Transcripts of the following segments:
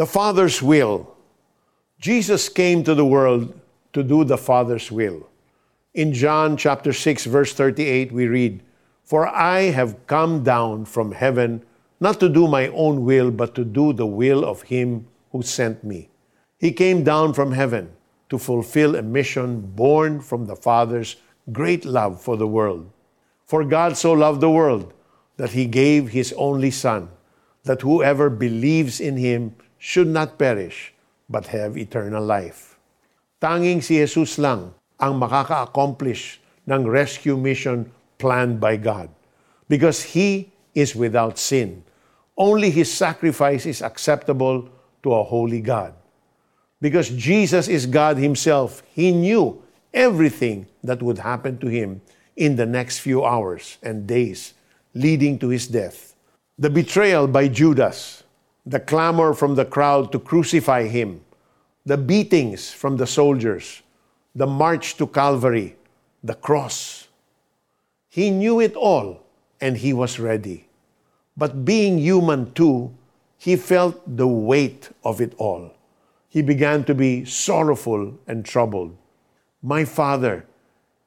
The Father's will. Jesus came to the world to do the Father's will. In John chapter 6 verse 38 we read, "For I have come down from heaven not to do my own will but to do the will of him who sent me." He came down from heaven to fulfill a mission born from the Father's great love for the world. For God so loved the world that he gave his only Son, that whoever believes in him should not perish, but have eternal life. Tanging si Jesus lang ang makaka-accomplish ng rescue mission planned by God. Because He is without sin. Only His sacrifice is acceptable to a holy God. Because Jesus is God Himself, He knew everything that would happen to Him in the next few hours and days leading to His death. The betrayal by Judas, the clamor from the crowd to crucify Him, the beatings from the soldiers, the march to Calvary, the cross. He knew it all and he was ready. But being human too, he felt the weight of it all. He began to be sorrowful and troubled. My Father,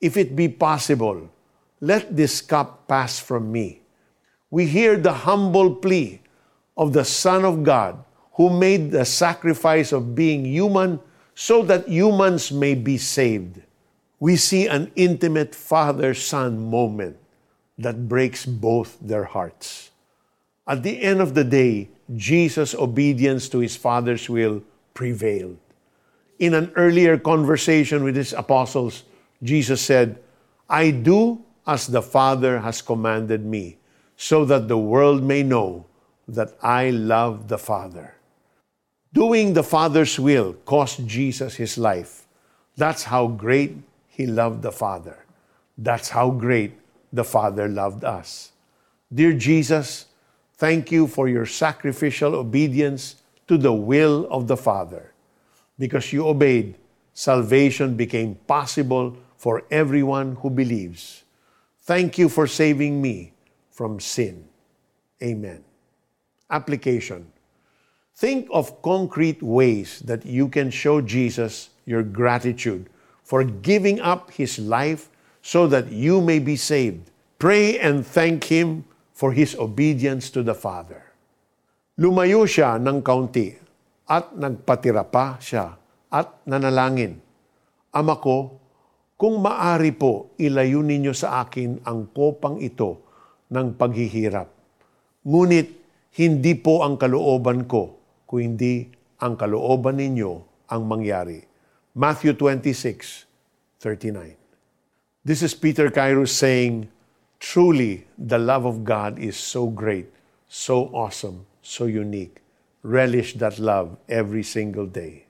if it be possible, let this cup pass from me. We hear the humble plea of the Son of God who made the sacrifice of being human so that humans may be saved. We see an intimate father son moment that breaks both their hearts. At the end of the day, Jesus' obedience to his Father's will prevailed. In an earlier conversation with his apostles, Jesus said, I do as the Father has commanded me, so that the world may know that I love the Father. Doing the Father's will cost Jesus his life. That's how great he loved the Father. That's how great the Father loved us. Dear Jesus, thank you for your sacrificial obedience to the will of the Father. Because you obeyed, salvation became possible for everyone who believes. Thank you for saving me from sin. Amen. Application Think of concrete ways that you can show Jesus your gratitude for giving up his life so that you may be saved. Pray and thank him for his obedience to the Father. Lumayo siya ng kaunti at nagpatira pa siya at nanalangin. Ama ko, kung maari po, ilayo ninyo sa akin ang kopang ito ng paghihirap. Ngunit hindi po ang kalooban ko, kundi ang kalooban ninyo ang mangyari. Matthew 26, 39. This is Peter Kairos saying, Truly, the love of God is so great, so awesome, so unique. Relish that love every single day.